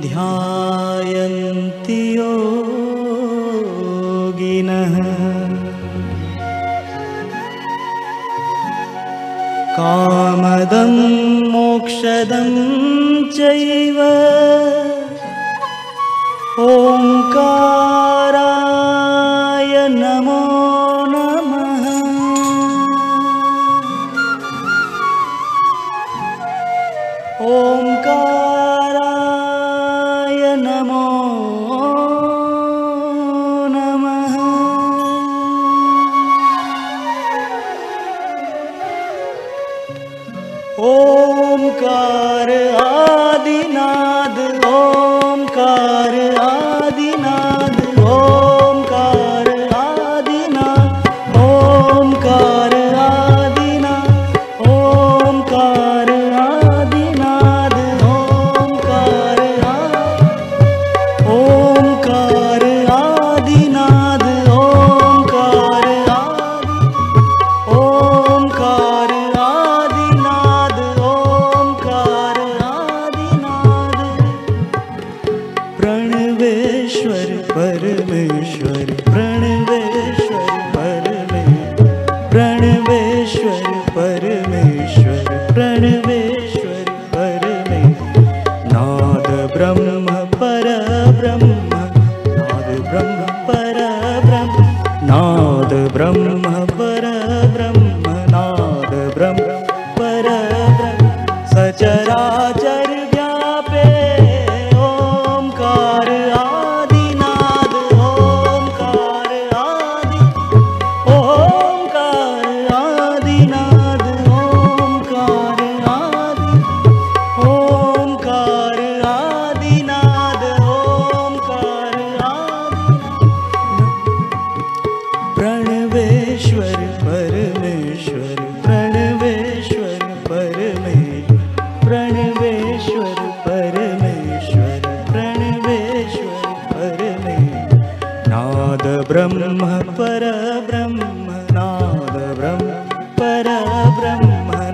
ध्यायन्ति योगिनः। कामदं मोक्षदन् ब्रह्म परब्रह्मनाद ब्रह्म परब्रह्मनाद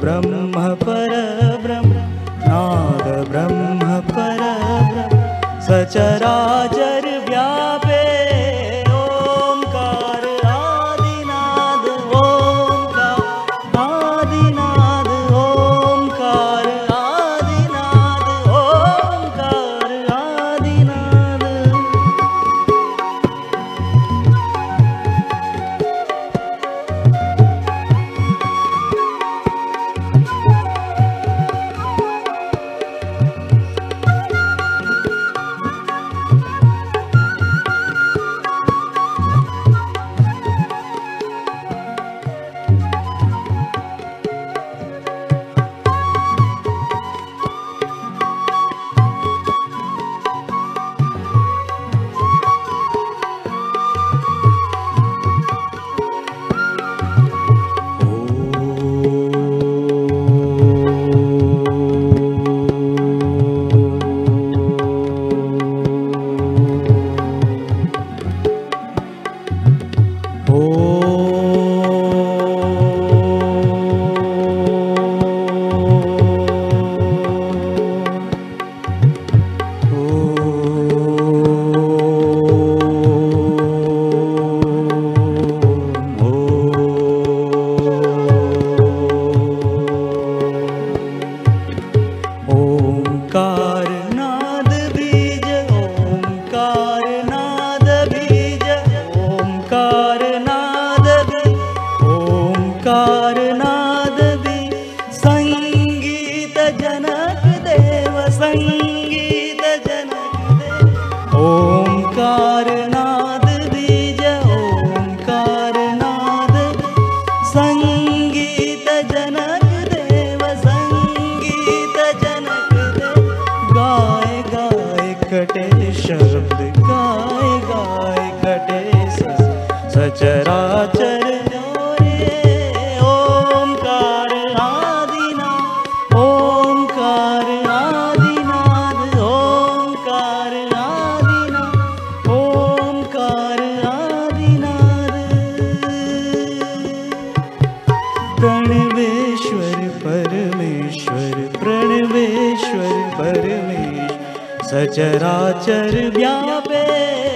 ब्रह्म परब्रह्मनाद ब्रह्म परब्रह्म पर सचरा प्रणवेश्वर परमेश्वर प्रणवेश्वर परमेश्व सचराचर व्यापे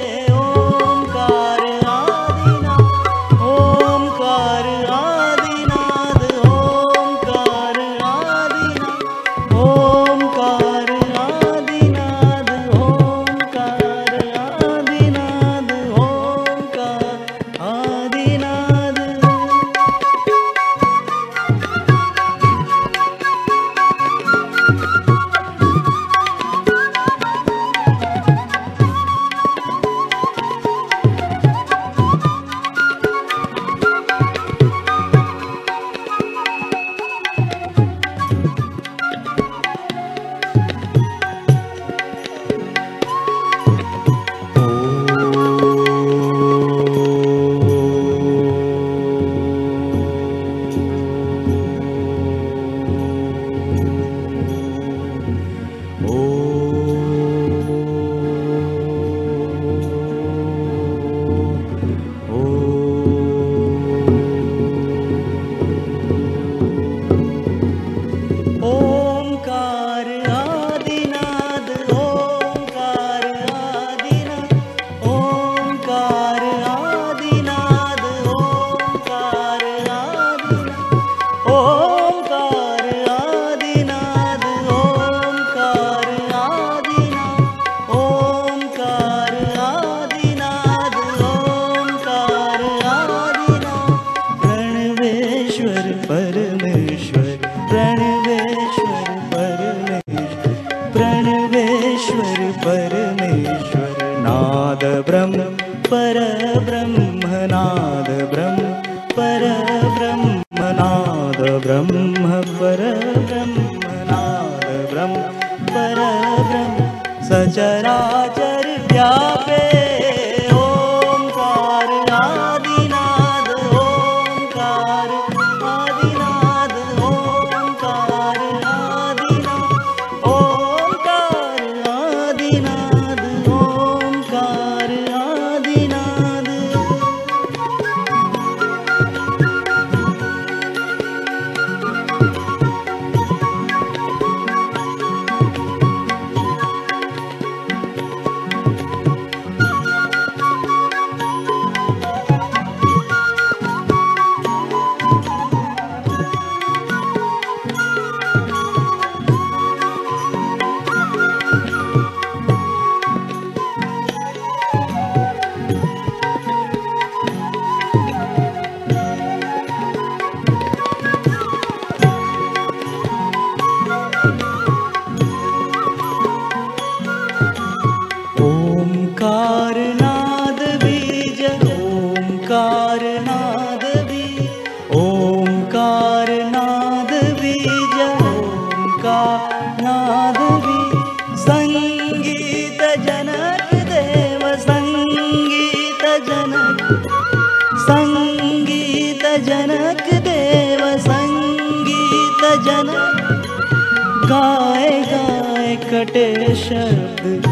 कटे शब्द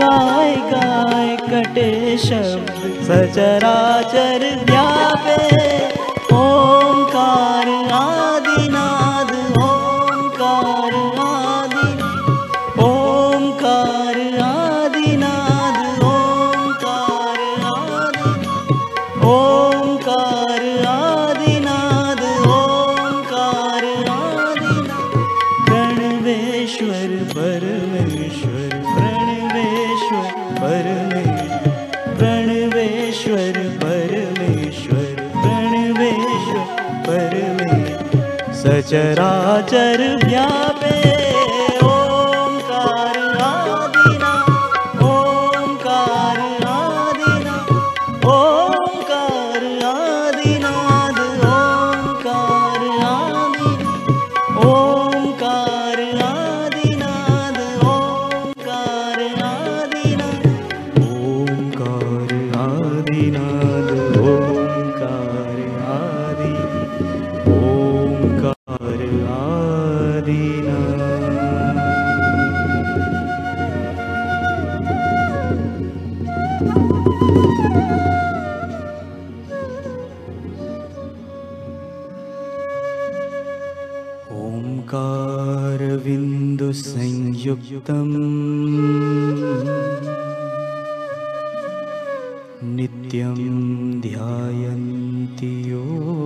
गाय गाय कटे शब्द। सचराचर व्यापे चराचर व्यापे। ओङ्कारविन्दुसंयुक्तम् नित्यं ध्यायन्ति योगिनः।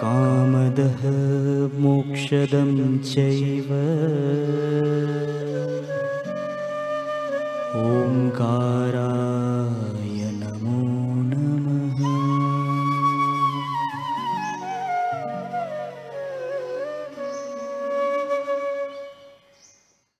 कामदः मोक्षदं चैव